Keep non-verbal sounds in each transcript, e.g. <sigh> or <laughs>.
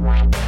Bye.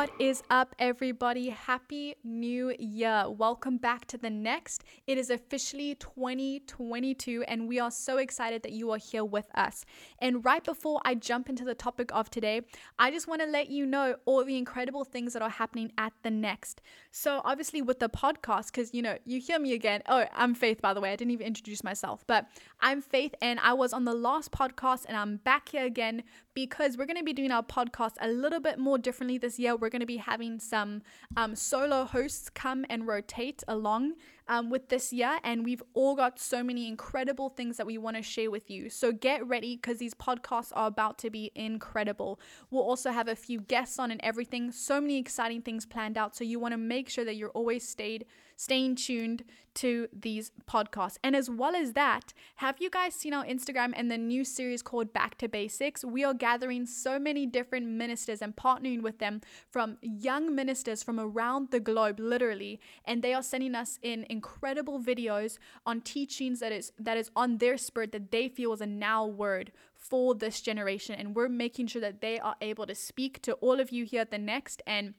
What is up, everybody? Happy New Year. Welcome back to the next. It is officially 2022, and we are so excited that you are here with us. And right before I jump into the topic of today, I just want to let you know all the incredible things that are happening at the next. So, obviously, with the podcast, because you know, you hear me again. Oh, I'm Faith, by the way. I didn't even introduce myself, but I'm Faith, and I was on the last podcast, and I'm back here again because we're going to be doing our podcast a little bit more differently this year. We're going to be having some um, solo hosts come and rotate along um, with this year, and we've all got so many incredible things that we want to share with you. So get ready because these podcasts are about to be incredible. We'll also have a few guests on and everything. So many exciting things planned out. So you want to make sure that you're always stayed staying tuned to these podcasts. And as well as that, have you guys seen our Instagram and the new series called Back to Basics? We are gathering so many different ministers and partnering with them from young ministers from around the globe, literally, and they are sending us in incredible videos on teachings that is that is on their spirit that they feel is a now word for this generation. And we're making sure that they are able to speak to all of you here at the next and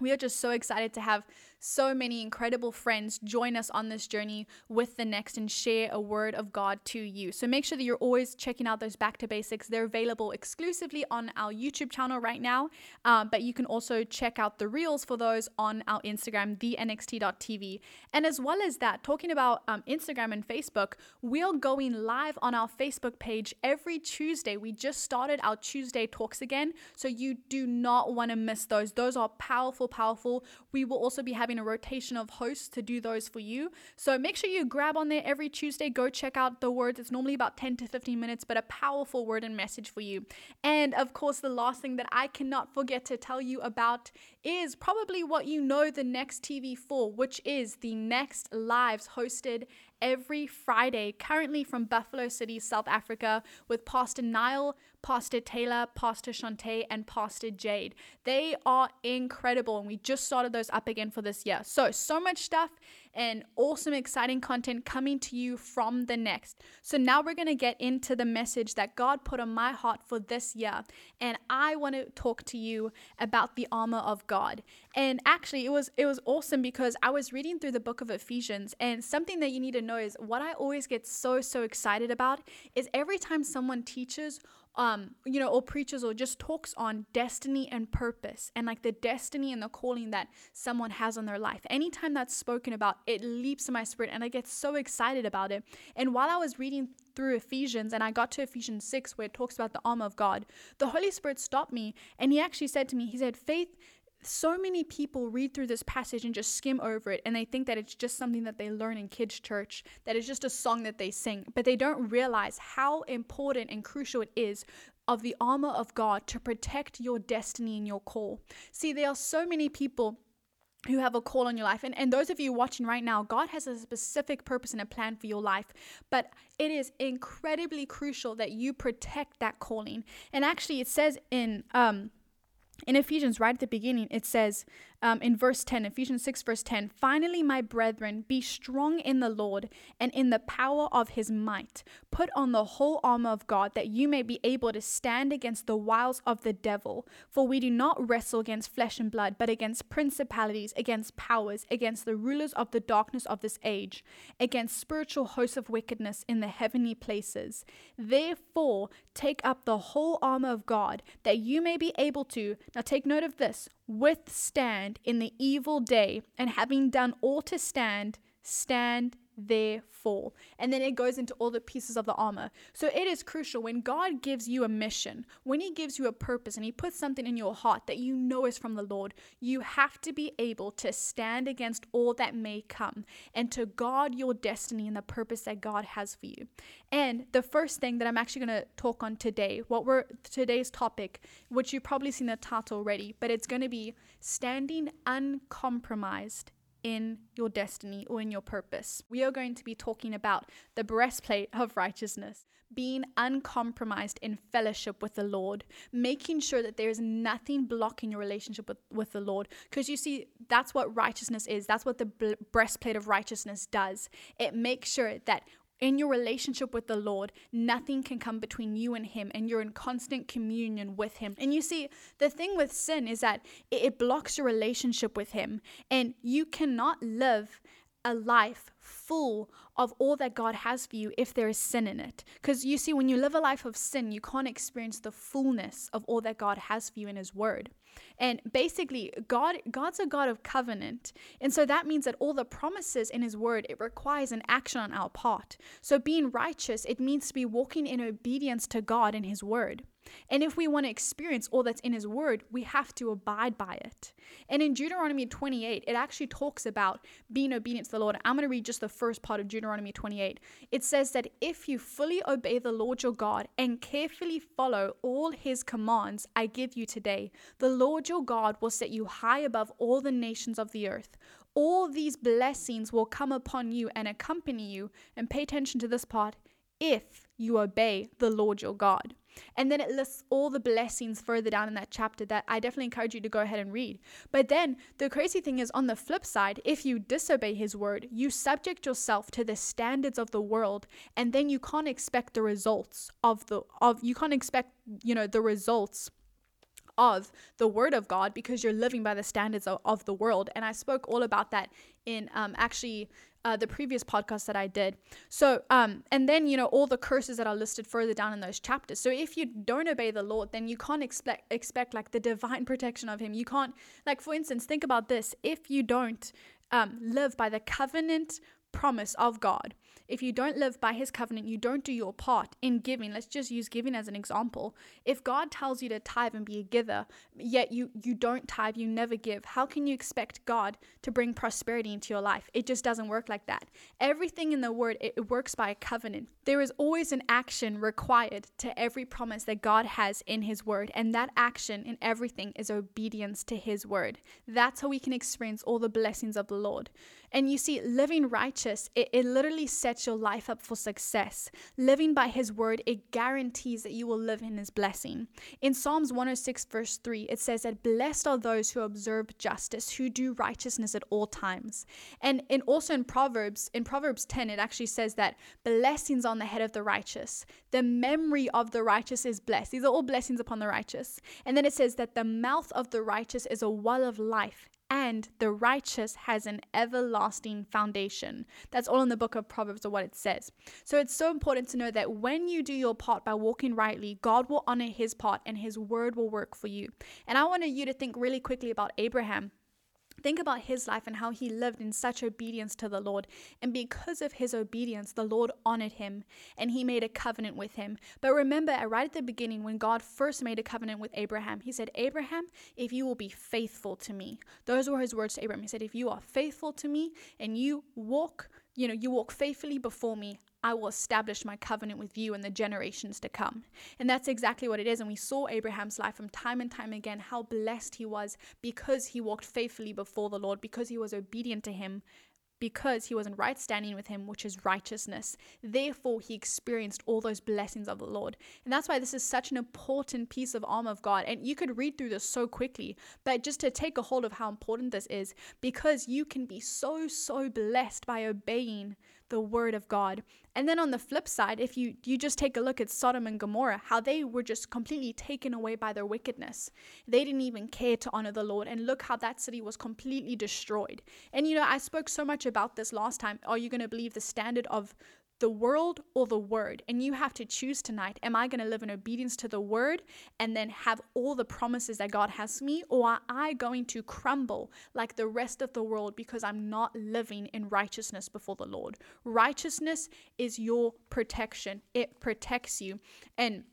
we are just so excited to have so many incredible friends join us on this journey with the next and share a word of God to you. So make sure that you're always checking out those back to basics. They're available exclusively on our YouTube channel right now, um, but you can also check out the reels for those on our Instagram, thenxt.tv. And as well as that, talking about um, Instagram and Facebook, we are going live on our Facebook page every Tuesday. We just started our Tuesday talks again, so you do not want to miss those. Those are powerful, powerful. We will also be having having a rotation of hosts to do those for you. So make sure you grab on there every Tuesday. Go check out the words. It's normally about 10 to 15 minutes, but a powerful word and message for you. And of course, the last thing that I cannot forget to tell you about is probably what you know the next TV for, which is the next lives hosted every Friday, currently from Buffalo City, South Africa, with Pastor Niall, Pastor Taylor, Pastor Shantae, and Pastor Jade. They are incredible, and we just started those up again for this year. So, so much stuff and awesome, exciting content coming to you from the next. So, now we're going to get into the message that God put on my heart for this year. And I want to talk to you about the armor of God. And actually, it was it was awesome because I was reading through the book of Ephesians, and something that you need to know is what I always get so so excited about is every time someone teaches um, you know, or preaches or just talks on destiny and purpose and like the destiny and the calling that someone has on their life. Anytime that's spoken about, it leaps in my spirit and I get so excited about it. And while I was reading through Ephesians and I got to Ephesians 6 where it talks about the armor of God, the Holy Spirit stopped me and he actually said to me, he said, Faith, so many people read through this passage and just skim over it and they think that it's just something that they learn in kids church that it's just a song that they sing but they don't realize how important and crucial it is of the armor of God to protect your destiny and your call see there are so many people who have a call on your life. And, and those of you watching right now, God has a specific purpose and a plan for your life. But it is incredibly crucial that you protect that calling. And actually, it says in um, in Ephesians, right at the beginning, it says, um, in verse 10, Ephesians 6, verse 10, finally, my brethren, be strong in the Lord and in the power of his might. Put on the whole armor of God that you may be able to stand against the wiles of the devil. For we do not wrestle against flesh and blood, but against principalities, against powers, against the rulers of the darkness of this age, against spiritual hosts of wickedness in the heavenly places. Therefore, take up the whole armor of God that you may be able to, now take note of this, withstand in the evil day, and having done all to stand, stand therefore. And then it goes into all the pieces of the armor. So it is crucial when God gives you a mission, when He gives you a purpose, and He puts something in your heart that you know is from the Lord, you have to be able to stand against all that may come and to guard your destiny and the purpose that God has for you. And the first thing that I'm actually going to talk on today, what we're today's topic, which you've probably seen the title already, but it's going to be standing uncompromised in your destiny or in your purpose. We are going to be talking about the breastplate of righteousness, being uncompromised in fellowship with the Lord, making sure that there is nothing blocking your relationship with, with the Lord. Because you see, that's what righteousness is. That's what the breastplate of righteousness does. It makes sure that In your relationship with the Lord, nothing can come between you and Him, and you're in constant communion with Him. And you see, the thing with sin is that it blocks your relationship with Him, and you cannot live a life full of all that God has for you if there is sin in it. Because you see, when you live a life of sin, you can't experience the fullness of all that God has for you in His Word. And basically, God God's a God of covenant. And so that means that all the promises in his word, it requires an action on our part. So being righteous, it means to be walking in obedience to God and his word. And if we want to experience all that's in His Word, we have to abide by it. And in Deuteronomy 28, it actually talks about being obedient to the Lord. I'm going to read just the first part of Deuteronomy 28. It says that if you fully obey the Lord your God and carefully follow all His commands I give you today, the Lord your God will set you high above all the nations of the earth. All these blessings will come upon you and accompany you. And pay attention to this part if you obey the Lord your God. And then it lists all the blessings further down in that chapter that I definitely encourage you to go ahead and read. But then the crazy thing is, on the flip side, if you disobey his word, you subject yourself to the standards of the world, and then you can't expect the results of the of you can't expect, you know, the results of the word of God because you're living by the standards of, of the world. And I spoke all about that in um, actually uh, the previous podcast that I did. So, um, and then, you know, all the curses that are listed further down in those chapters. So, if you don't obey the Lord, then you can't expect, expect like the divine <laughs> protection of Him. You can't, like, for instance, think about this if you don't um, live by the covenant promise of God, if you don't live by his covenant, you don't do your part in giving. Let's just use giving as an example. If God tells you to tithe and be a giver, yet you you don't tithe, you never give, how can you expect God to bring prosperity into your life? It just doesn't work like that. Everything in the word it, works by a covenant. There is always an action required to every promise that God has in his word, and that action in everything is obedience to his word. That's how we can experience all the blessings of the Lord. And you see, living righteous, it, it literally sets your life up for success. Living by His word, it guarantees that you will live in His blessing. In Psalms 106, verse 3, it says that blessed are those who observe justice, who do righteousness at all times. And, and also in Proverbs, in Proverbs 10, it actually says that blessings on the head of the righteous. The memory of the righteous is blessed. These are all blessings upon the righteous. And then it says that the mouth of the righteous is a well of life and the righteous has an everlasting foundation. That's all in the book of Proverbs, or what it says. So it's so important to know that when you do your part by walking rightly, God will honor his part and his word will work for you. And I wanted you to think really quickly about Abraham. Think about his life and how he lived in such obedience to the Lord. And because of his obedience, the Lord honored him and he made a covenant with him. But remember, uh, right at the beginning, when God first made a covenant with Abraham, he said, Abraham, if you will be faithful to me. Those were his words to Abraham. He said, If you are faithful to me and you walk, you know, you walk faithfully before me, I will establish my covenant with you and the generations to come. And that's exactly what it is. And we saw Abraham's life from time and time again how blessed he was because he walked faithfully before the Lord, because he was obedient to him, because he was in right standing with him, which is righteousness. Therefore, he experienced all those blessings of the Lord. And that's why this is such an important piece of armor of God. And you could read through this so quickly, but just to take a hold of how important this is, because you can be so, so blessed by obeying the word of God. And then on the flip side, if you you just take a look at Sodom and Gomorrah, how they were just completely taken away by their wickedness. They didn't even care to honor the Lord, and look how that city was completely destroyed. And you know, I spoke so much about this last time. Are you going to believe the standard of the world or the word. And you have to choose tonight am I going to live in obedience to the word and then have all the promises that God has for me? Or am I going to crumble like the rest of the world because I'm not living in righteousness before the Lord? Righteousness is your protection, it protects you. And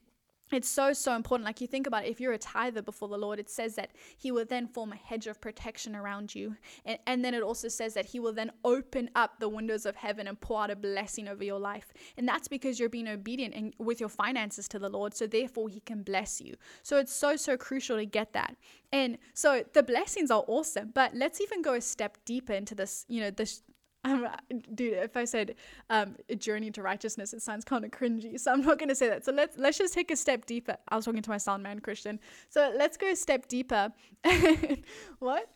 it's so so important. Like you think about it, if you're a tither before the lord it says that he will then form a hedge of protection around you. And, and then it also says that he will then open up the windows of heaven and pour out a blessing over your life. And that's because you're being obedient and with your finances to the lord so therefore he can bless you. So it's so so crucial to get that. And so the blessings are awesome but let's even go a step deeper into this you know this um, dude, if I said um, a journey to righteousness, it sounds kind of cringy. So I'm not going to say that. So let's let's just take a step deeper. I was talking to my sound man, Christian. So let's go a step deeper. <laughs> what?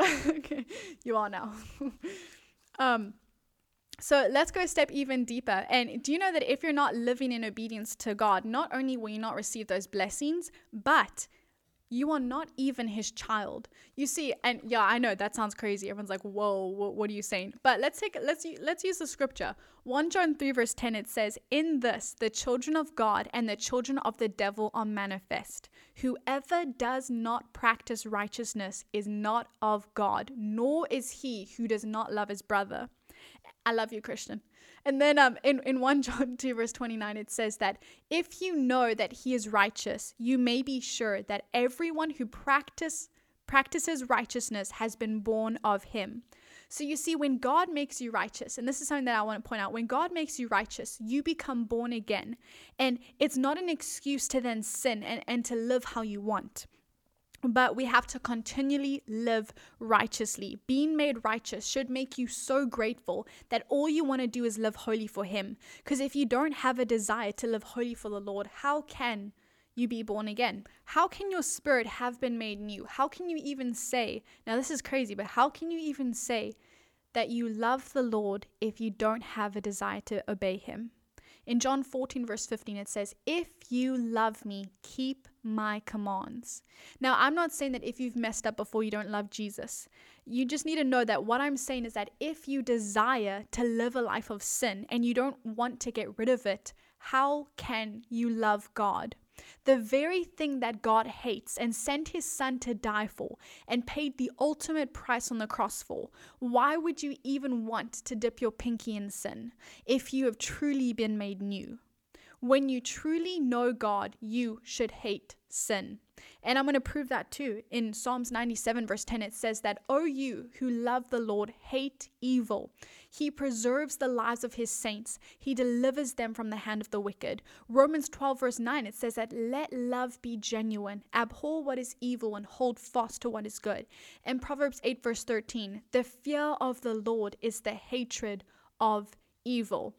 <laughs> okay, you are now. <laughs> um, So let's go a step even deeper. And do you know that if you're not living in obedience to God, not only will you not receive those blessings, but you are not even his child. You see, and yeah, I know that sounds crazy. Everyone's like, "Whoa, what, what are you saying?" But let's take let's let's use the scripture. 1 John 3 verse 10 it says, "In this the children of God and the children of the devil are manifest. Whoever does not practice righteousness is not of God, nor is he who does not love his brother." I love you, Christian. And then um, in, in 1 <laughs> John 2, verse 29, it says that if you know that he is righteous, you may be sure that everyone who practice, practices righteousness has been born of him. So you see, when God makes you righteous, and this is something that I want to point out when God makes you righteous, you become born again. And it's not an excuse to then sin and, and to live how you want but we have to continually live righteously. Being made righteous should make you so grateful that all you want to do is live holy for Him. Because if you don't have a desire to live holy for the Lord, how can you be born again? How can your spirit have been made new? How can you even say, now this is crazy, but how can you even say that you love the Lord if you don't have a desire to obey Him? In John 14, verse 15, it says, If you love me, keep my commands. Now, I'm not saying that if you've messed up before, you don't love Jesus. You just need to know that what I'm saying is that if you desire to live a life of sin and you don't want to get rid of it, how can you love God? the very thing that God hates and sent his son to die for and paid the ultimate price on the cross for, why would you even want to dip your pinky in sin if you have truly been made new? When you truly know God, you should hate sin. And I'm going to prove that too. In Psalms 97, verse 10, it says that, O you who love the Lord, hate evil. He preserves the lives of his saints, he delivers them from the hand of the wicked. Romans 12, verse 9, it says that, let love be genuine, abhor what is evil, and hold fast to what is good. And Proverbs 8, verse 13, the fear of the Lord is the hatred of evil.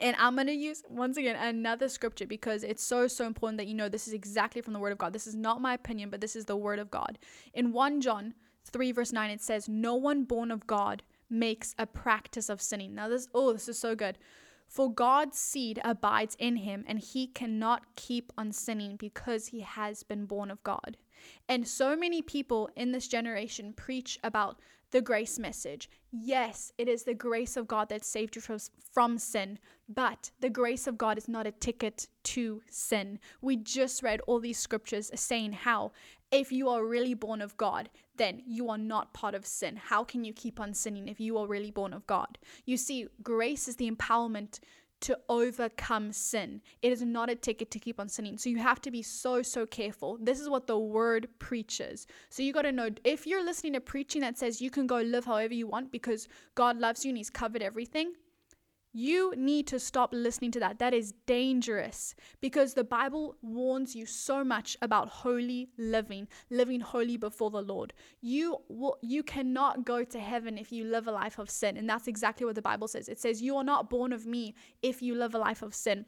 And I'm going to use once again another scripture because it's so, so important that you know this is exactly from the Word of God. This is not my opinion, but this is the Word of God. In 1 John 3, verse 9, it says, No one born of God makes a practice of sinning. Now, this, oh, this is so good. For God's seed abides in him, and he cannot keep on sinning because he has been born of God. And so many people in this generation preach about the grace message. Yes, it is the grace of God that saved you from, from sin, but the grace of God is not a ticket to sin. We just read all these scriptures saying how if you are really born of God, then you are not part of sin. How can you keep on sinning if you are really born of God? You see, grace is the empowerment to overcome sin. It is not a ticket to keep on sinning. So you have to be so, so careful. This is what the word preaches. So you got to know if you're listening to preaching that says you can go live however you want because God loves you and He's covered everything, you need to stop listening to that. That is dangerous because the Bible warns you so much about holy living, living holy before the Lord. You will, you cannot go to heaven if you live a life of sin, and that's exactly what the Bible says. It says you are not born of me if you live a life of sin.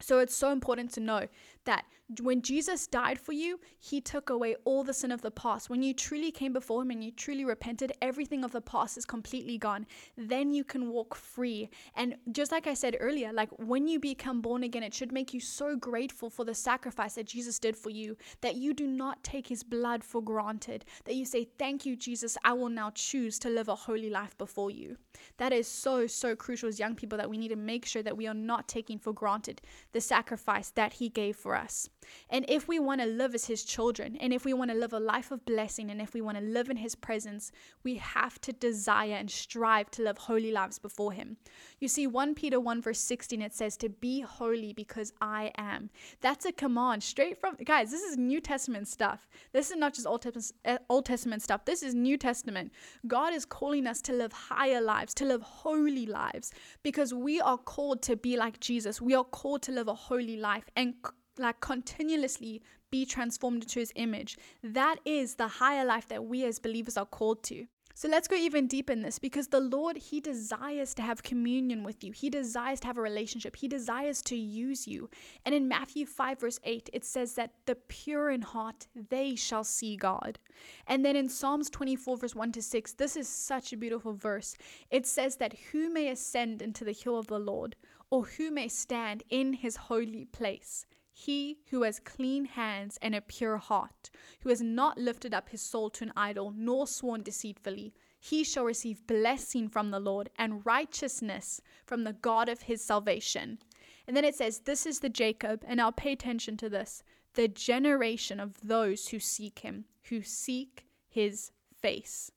So it's so important to know that when Jesus died for you, he took away all the sin of the past. When you truly came before him and you truly repented, everything of the past is completely gone. Then you can walk free. And just like I said earlier, like when you become born again, it should make you so grateful for the sacrifice that Jesus did for you that you do not take his blood for granted. That you say, Thank you, Jesus. I will now choose to live a holy life before you. That is so, so crucial as young people that we need to make sure that we are not taking for granted the sacrifice that he gave for us. And if we want to live as His children, and if we want to live a life of blessing, and if we want to live in His presence, we have to desire and strive to live holy lives before Him. You see, 1 Peter 1 verse 16, it says, To be holy because I am. That's a command straight from, guys, this is New Testament stuff. This is not just Old Testament, uh, Old Testament stuff. This is New Testament. God is calling us to live higher lives, to live holy lives, because we are called to be like Jesus. We are called to live a holy life. And like continuously be transformed into his image. That is the higher life that we as believers are called to. So let's go even deeper in this because the Lord, He desires to have communion with you. He desires to have a relationship. He desires to use you. And in Matthew 5, verse 8, it says that the pure in heart, they shall see God. And then in Psalms 24, verse 1 to 6, this is such a beautiful verse. It says that who may ascend into the hill of the Lord, or who may stand in His holy place? He who has clean hands and a pure heart, who has not lifted up his soul to an idol, nor sworn deceitfully, he shall receive blessing from the Lord and righteousness from the God of his salvation. And then it says, This is the Jacob, and I'll pay attention to this the generation of those who seek him, who seek his face.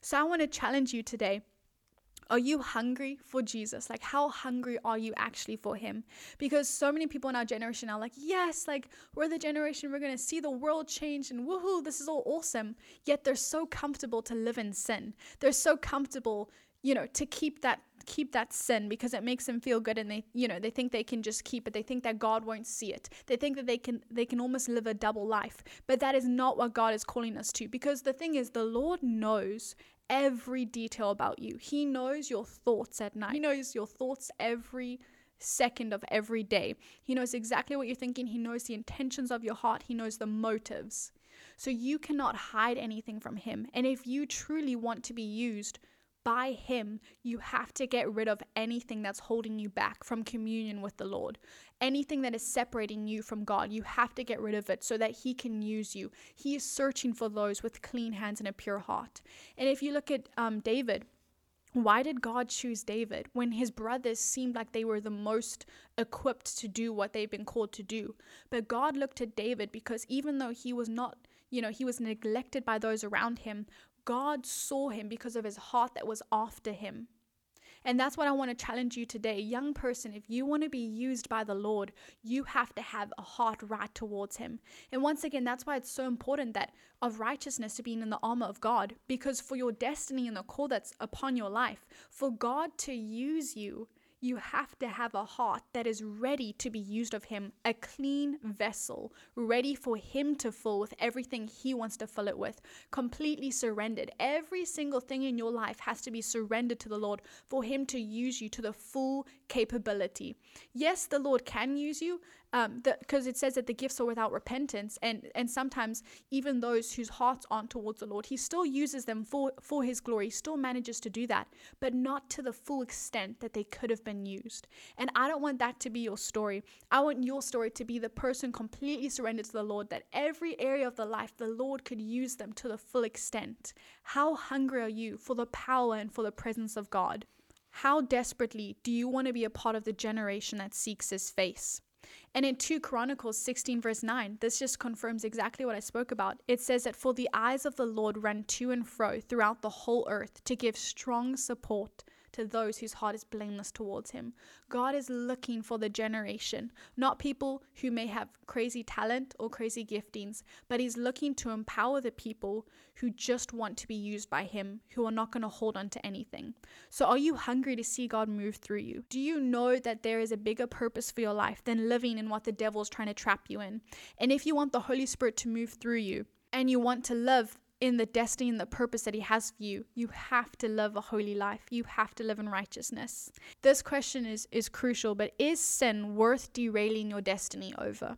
So I want to challenge you today are you hungry for Jesus? Like, how hungry are you actually for Him? Because so many people in our generation are like, yes, like, we're the generation, we're going to see the world change and woohoo, this is all awesome. Yet they're so comfortable to live in sin. They're so comfortable, you know, to keep that keep that sin because it makes them feel good and they you know they think they can just keep it they think that god won't see it they think that they can they can almost live a double life but that is not what god is calling us to because the thing is the lord knows every detail about you. He knows your thoughts at night. He knows your thoughts every second of every day. He knows exactly what you're thinking. He knows the intentions of your heart. He knows the motives. So you cannot hide anything from him. And if you truly want to be used, by Him, you have to get rid of anything that's holding you back from communion with the Lord. Anything that is separating you from God, you have to get rid of it so that He can use you. He is searching for those with clean hands and a pure heart. And if you look at um, David, why did God choose David when his brothers seemed like they were the most equipped to do what they've been called to do? But God looked at David because even though he was not, you know, he was neglected by those around him, God saw him because of his heart that was after him. And that's what I want to challenge you today. Young person, if you want to be used by the Lord, you have to have a heart right towards Him. And once again, that's why it's so important that of righteousness to being in the armor of God, because for your destiny and the call that's upon your life, for God to use you, you have to have a heart that is ready to be used of Him, a clean vessel, ready for Him to fill with everything He wants to fill it with, completely surrendered. Every single thing in your life has to be surrendered to the Lord for Him to use you to the full capability. Yes, the Lord can use you, um, because it says that the gifts are without repentance, and and sometimes even those whose hearts aren't towards the Lord, He still uses them for for His glory. He still manages to do that, but not to the full extent that they could have been used. And I don't want that to be your story. I want your story to be the person completely surrendered to the Lord, that every area of the life the Lord could use them to the full extent. How hungry are you for the power and for the presence of God? How desperately do you want to be a part of the generation that seeks His face? And in 2 Chronicles 16, verse 9, this just confirms exactly what I spoke about. It says that for the eyes of the Lord run to and fro throughout the whole earth to give strong support to those whose heart is blameless towards Him. God is looking for the generation, not people who may have crazy talent or crazy giftings, but He's looking to empower the people who just want to be used by Him, who are not going to hold on to anything. So, are you hungry to see God move through you? Do you know that there is a bigger purpose for your life than living in what the devil is trying to trap you in? And if you want the Holy Spirit to move through you, and you want to live in the destiny and the purpose that He has for you, you have to live a holy life. You have to live in righteousness. This question is, is crucial, but is sin worth derailing your destiny over?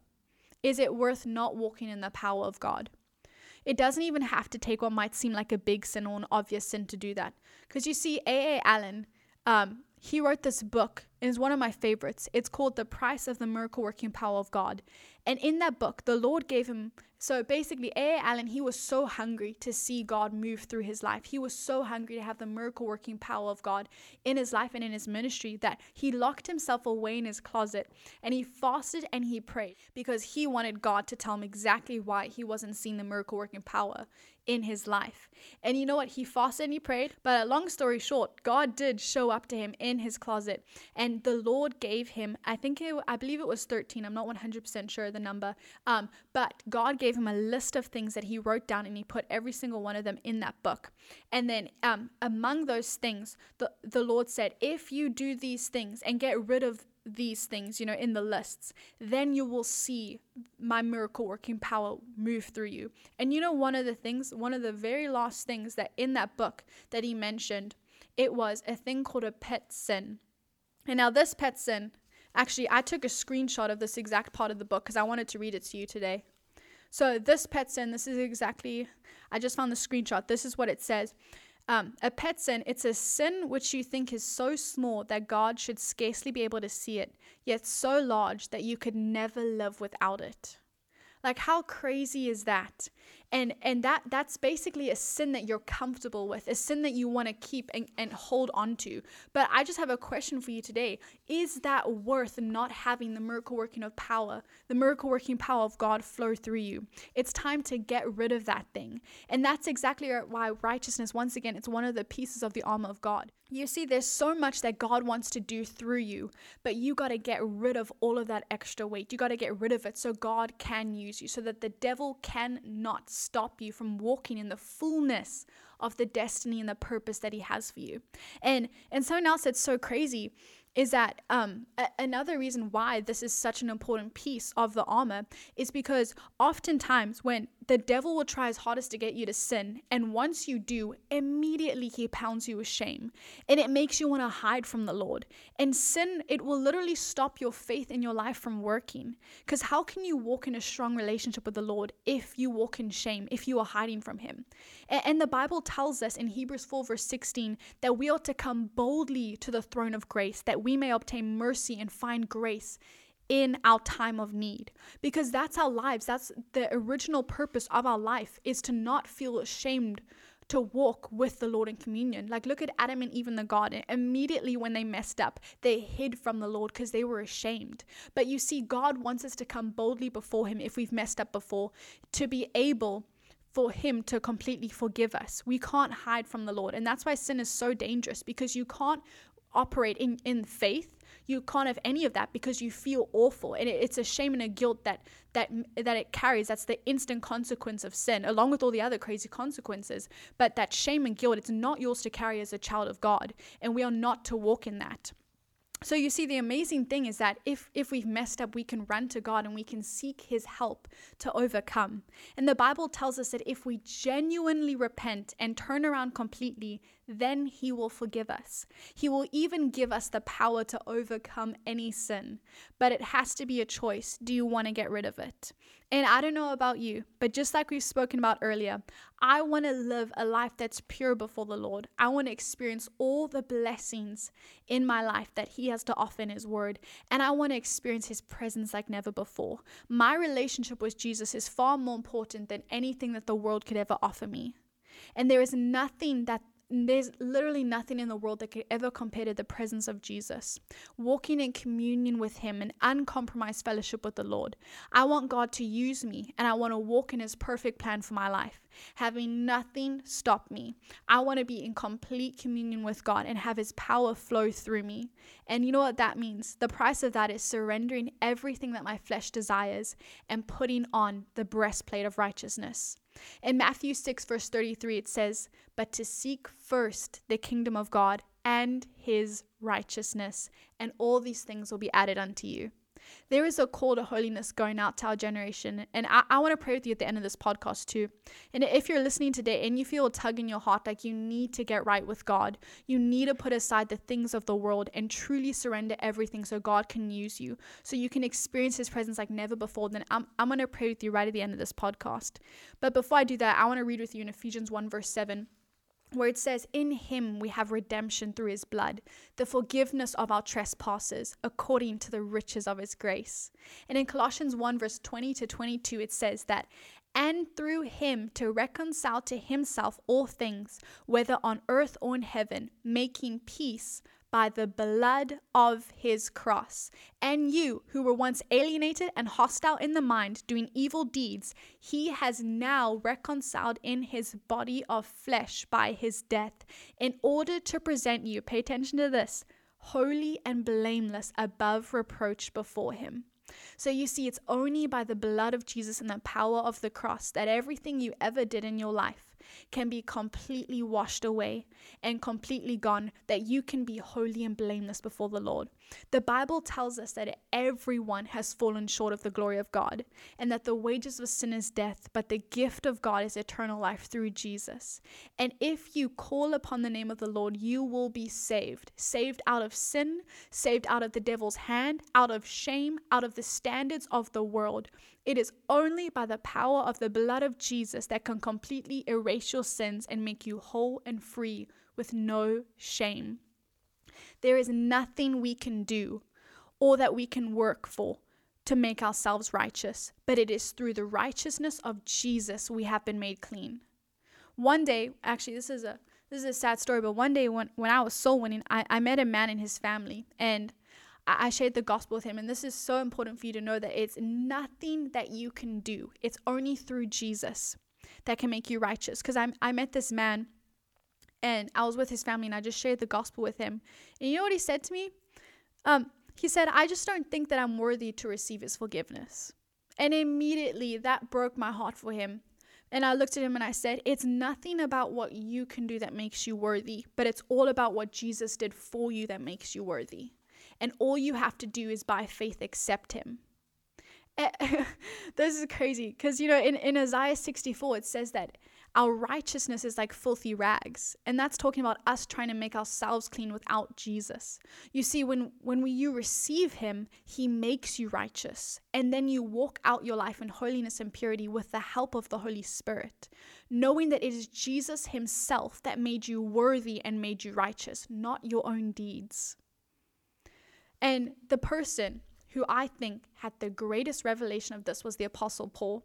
Is it worth not walking in the power of God? It doesn't even have to take what might seem like a big sin or an obvious sin to do that. Because you see, A.A. Allen, um, he wrote this book, and it's one of my favorites. It's called The Price of the Miracle Working Power of God. And in that book, the Lord gave him so basically, A.A. Allen, he was so hungry to see God move through his life. He was so hungry to have the miracle working power of God in his life and in his ministry that he locked himself away in his closet and he fasted and he prayed because he wanted God to tell him exactly why he wasn't seeing the miracle working power in his life. And you know what? He fasted and he prayed. But a long story short, God did show up to him in his closet. And the Lord gave him, I think, it, I believe it was 13. I'm not 100% sure the number. Um, but God gave him a list of things that he wrote down and he put every single one of them in that book. And then um, among those things, the, the Lord said, if you do these things and get rid of these things, you know, in the lists, then you will see my miracle working power move through you. And you know, one of the things, one of the very last things that in that book that he mentioned, it was a thing called a pet sin. And now, this pet sin, actually, I took a screenshot of this exact part of the book because I wanted to read it to you today. So, this pet sin, this is exactly, I just found the screenshot. This is what it says. Um, a pet sin, it's a sin which you think is so small that God should scarcely be able to see it, yet so large that you could never live without it. Like how crazy is that? And and that that's basically a sin that you're comfortable with a sin that you want to keep and, and hold on to. But i just have a question for you today. Is that worth not having the miracle working of power the miracle working power of god flow through you? It's time to get rid of that thing. And that's exactly why righteousness once again it's one of the pieces of the armor of god. You see there's so much that god wants to do through you but you got to get rid of all of that extra weight. You got to get rid of it so god can use you so that the devil cannot stop you from walking in the fullness of the destiny and the purpose that he has for you. And and something else that's so crazy is that um, a- another reason why this is such an important piece of the armor is because oftentimes when the devil will try his hardest to get you to sin, and once you do, immediately he pounds you with shame, and it makes you want to hide from the Lord. And sin, it will literally stop your faith in your life from working. Because how can you walk in a strong relationship with the Lord if you walk in shame, if you are hiding from Him? And, the Bible tells us in Hebrews 4, verse 16, that we ought to come boldly to the throne of grace, that we may obtain mercy and find grace in our time of need because that's our lives that's the original purpose of our life is to not feel ashamed to walk with the Lord in communion. Like, look at Adam and Eve in the garden. Immediately when they messed up, they hid from the Lord because they were ashamed. But you see, God wants us to come boldly before Him if we've messed up before, to be able for Him to completely forgive us. We can't hide from the Lord. And that's why sin is so dangerous because you can't operate in, in faith you can't have any of that because you feel awful. And it, it's a shame and a guilt that that that it carries. That's the instant consequence of sin along with all the other crazy consequences. But that shame and guilt it's not yours to carry as a child of god. And we are not to walk in that. So you see the amazing thing is that if if we've messed up we can run to God and we can seek his help to overcome. And the Bible tells us that if we genuinely repent and turn around completely, then he will forgive us. He will even give us the power to overcome any sin. But it has to be a choice. Do you want to get rid of it? And I don't know about you, but just like we've spoken about earlier, I want to live a life that's pure before the Lord. I want to experience all the blessings in my life that He has to offer in His Word. And I want to experience His presence like never before. My relationship with Jesus is far more important than anything that the world could ever offer me. And there is nothing that there's literally nothing in the world that could ever compare to the presence of Jesus. Walking in communion with Him and uncompromised fellowship with the Lord. I want God to use me and I want to walk in His perfect plan for my life, having nothing stop me. I want to be in complete communion with God and have His power flow through me. And you know what that means? The price of that is surrendering everything that my flesh desires and putting on the breastplate of righteousness. In Matthew 6, verse 33, it says, But to seek first the kingdom of God and his righteousness, and all these things will be added unto you. There is a call to holiness going out to our generation. And I, I want to pray with you at the end of this podcast too. And if you're listening today and you feel a tug in your heart like you need to get right with God, you need to put aside the things of the world and truly surrender everything so God can use you, so you can experience His presence like never before, then I'm, I'm going to pray with you right at the end of this podcast. But before I do that, I want to read with you in Ephesians 1, verse 7 where it says, In him we have redemption through his blood, the forgiveness of our trespasses, according to the riches of his grace. And in Colossians 1, verse 20 to 22, it says that, and through him to reconcile to himself all things, whether on earth or in heaven, making peace by the blood of his cross. And you, who were once alienated and hostile in the mind, doing evil deeds, he has now reconciled in his body of flesh by his death, in order to present you, pay attention to this, holy and blameless above reproach before him. So you see, it's only by the blood of Jesus and the power of the cross that everything you ever did in your life can be completely washed away and completely gone, that you can be holy and blameless before the Lord. The Bible tells us that everyone has fallen short of the glory of God, and that the wages of sin is death, but the gift of God is eternal life through Jesus. And if you call upon the name of the Lord, you will be saved. Saved out of sin, saved out of the devil's hand, out of shame, out of the standards of the world. It is only by the power of the blood of Jesus that can completely erase your sins and make you whole and free with no shame. There is nothing we can do or that we can work for to make ourselves righteous, but it is through the righteousness of Jesus we have been made clean. One day, actually, this is a this is a sad story, but one day when, when I was soul winning, I, I met a man in his family and I, I shared the gospel with him. And this is so important for you to know that it's nothing that you can do, it's only through Jesus that can make you righteous. Because I, I met this man and I was with his family and I just shared the gospel with him. And you know what he said to me? Um, he said, I just don't think that I'm worthy to receive his forgiveness. And immediately that broke my heart for him. And I looked at him and I said, It's nothing about what you can do that makes you worthy, but it's all about what Jesus did for you that makes you worthy. And all you have to do is by faith accept him. <laughs> this is crazy because, you know, in, in Isaiah 64, it says that our righteousness is like filthy rags. And that's talking about us trying to make ourselves clean without jesus. You see when when we, you receive him he makes you righteous. And then you walk out your life in holiness and purity with the help of the holy spirit knowing that it is jesus himself that made you worthy and made you righteous not your own deeds. And the person who i think had the greatest revelation of this was the apostle paul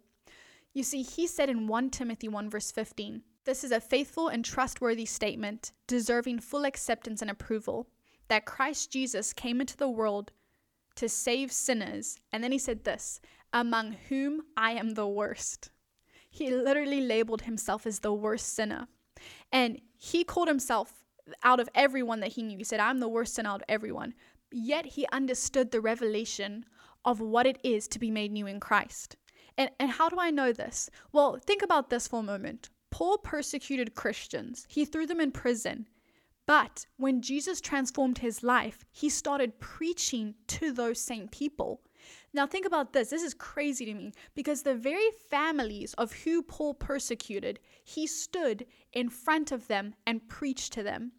you see, he said in 1 Timothy 1, verse 15, This is a faithful and trustworthy statement, deserving full acceptance and approval, that Christ Jesus came into the world to save sinners. And then he said this, among whom I am the worst. He literally labeled himself as the worst sinner. And he called himself out of everyone that he knew. He said, I'm the worst sinner out of everyone. Yet he understood the revelation of what it is to be made new in Christ. And, and how do I know this? Well, think about this for a moment. Paul persecuted Christians, he threw them in prison. But when Jesus transformed his life, he started preaching to those same people. Now, think about this. This is crazy to me because the very families of who Paul persecuted, he stood in front of them and preached to them.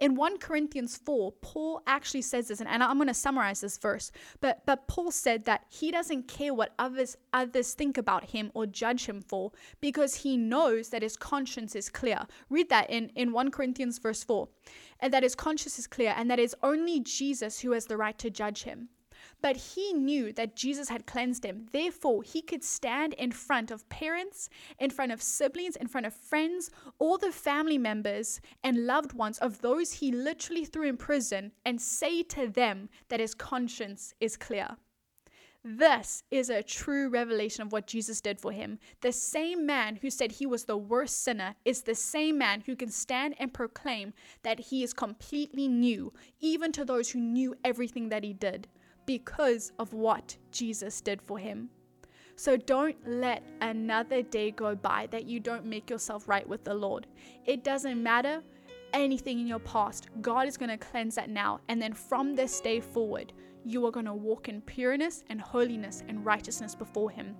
In 1 Corinthians 4, Paul actually says this, and I'm going to summarize this verse, but, but Paul said that he doesn't care what others, others think about him or judge him for because he knows that his conscience is clear. Read that in, in 1 Corinthians verse 4, and that his conscience is clear, and that it's only Jesus who has the right to judge him. But he knew that Jesus had cleansed him. Therefore, he could stand in front of parents, in front of siblings, in front of friends, all the family members and loved ones of those he literally threw in prison and say to them that his conscience is clear. This is a true revelation of what Jesus did for him. The same man who said he was the worst sinner is the same man who can stand and proclaim that he is completely new, even to those who knew everything that he did because of what Jesus did for him. So don't let another day go by that you don't make yourself right with the Lord. It doesn't matter anything in your past, God is going to cleanse that now. And then from this day forward, you are going to walk in pureness and holiness and righteousness before Him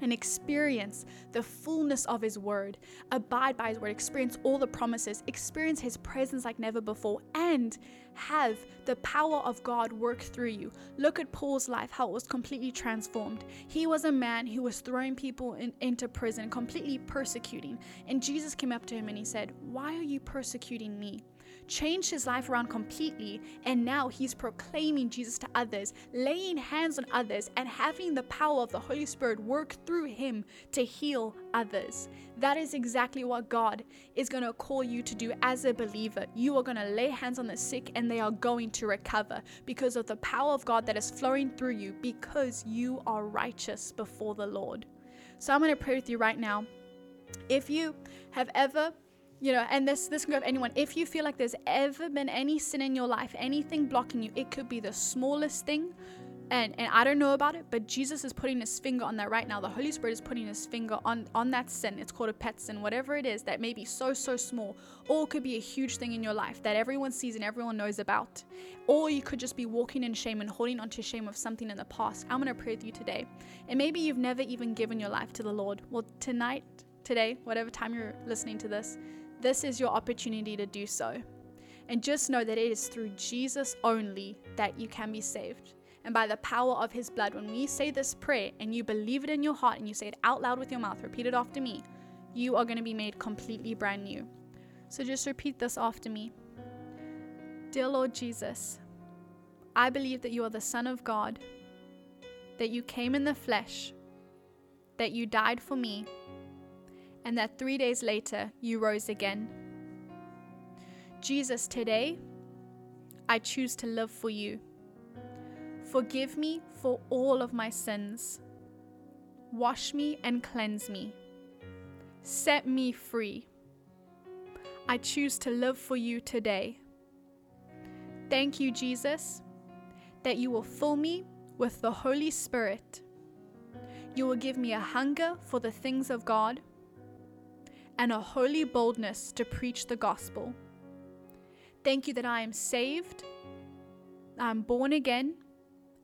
and experience the fullness of His Word, abide by His Word, experience all the promises, experience His presence like never before, and have the power of God work through you. Look at Paul's life, how it was completely transformed. He was a man who was throwing people in, into prison, completely persecuting. And Jesus came up to him and he said, Why are you persecuting me? Changed his life around completely, and now he's proclaiming Jesus to others, laying hands on others, and having the power of the Holy Spirit work through him to heal others. That is exactly what God is going to call you to do as a believer. You are going to lay hands on the sick, and they are going to recover because of the power of God that is flowing through you because you are righteous before the Lord. So I'm going to pray with you right now. If you have ever you know and this this can go for anyone if you feel like there's ever been any sin in your life anything blocking you it could be the smallest thing and and I don't know about it, but Jesus is putting his finger on that right now. The Holy Spirit is putting his finger on on that sin. It's called a pet sin, whatever it is that may be so so small, or could be a huge thing in your life that everyone sees and everyone knows about, or you could just be walking in shame and holding on to shame of something in the past. I'm gonna pray with you today, and maybe you've never even given your life to the Lord. Well, tonight, today, whatever time you're listening to this, this is your opportunity to do so. And just know that it is through Jesus only that you can be saved and by the power of his blood. When we say this prayer and you believe it in your heart and you say it out loud with your mouth, repeat it after me, you are going to be made completely brand new. So just repeat this after me. Dear Lord Jesus, I believe that you are the Son of God, that you came in the flesh, that you died for me, and that three days later you rose again. Jesus, today I choose to live for you. Forgive me for all of my sins. Wash me and cleanse me. Set me free. I choose to live for you today. Thank you, Jesus, that you will fill me with the Holy Spirit. You will give me a hunger for the things of God and a holy boldness to preach the gospel. Thank you that I am saved, I'm born again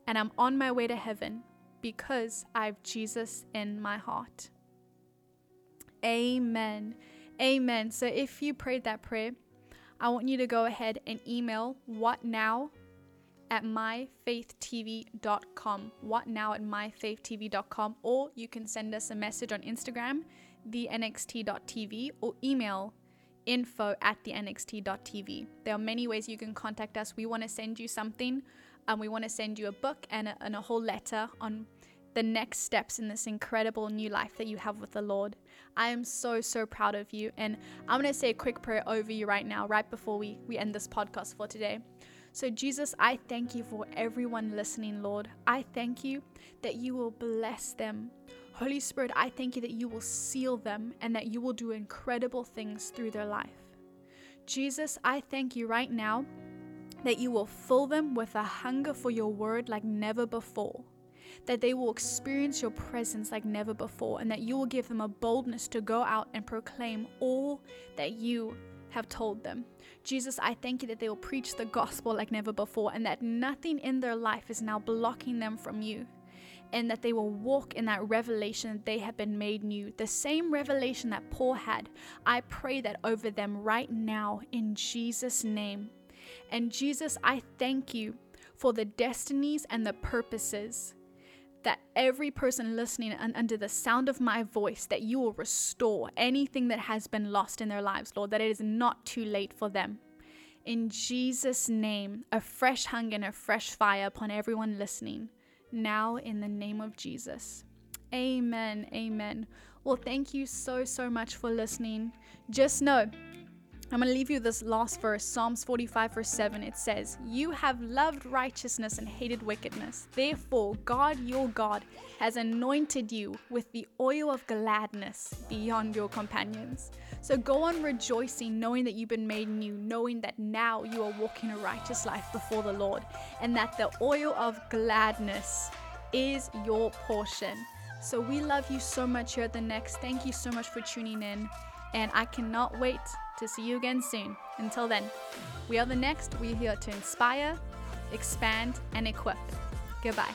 and I'm on my way to heaven because I have Jesus in my heart. Amen. Amen. So if you prayed that prayer, I want you to go ahead and email what now at myfaithtv.com. What now at myfaithtv.com. Or you can send us a message on Instagram, thenxt.tv, or email info at thenxt.tv. There are many ways you can contact us. We want to send you something and we want to send you a book and a, and a whole letter on the next steps in this incredible new life that you have with the Lord. I am so, so proud of you. And I'm going to say a quick prayer over you right now, right before we, we end this podcast for today. So, Jesus, I thank you for everyone listening, Lord. I thank you that you will bless them. Holy Spirit, I thank you that you will seal them and that you will do incredible things through their life. Jesus, I thank you right now that you will fill them with a hunger for your word like never before, that they will experience your presence like never before, and that you will give them a boldness to go out and proclaim all that you have told them. Jesus, I thank you that they will preach the gospel like never before, and that nothing in their life is now blocking them from you. And that they will walk in that revelation that they have been made new. The same revelation that Paul had. I pray that over them right now in Jesus' name. And Jesus, I thank you for the destinies and the purposes that every person listening and under the sound of my voice that you will restore anything that has been lost in their lives lord that it is not too late for them in jesus name a fresh hunger and a fresh fire upon everyone listening now in the name of jesus. Amen. Amen. Well thank you so so much for listening. Just know I'm going to leave you this last verse, Psalms 45, verse 7. It says, You have loved righteousness and hated wickedness. Therefore, God your God has anointed you with the oil of gladness beyond your companions. So go on rejoicing, knowing that you've been made new, knowing that now you are walking a righteous life before the Lord, and that the oil of gladness is your portion. So we love you so much here at the next. Thank you so much for tuning in, and I cannot wait to see you again soon. Until then, we are the next. We're here to inspire, expand, and equip. Goodbye.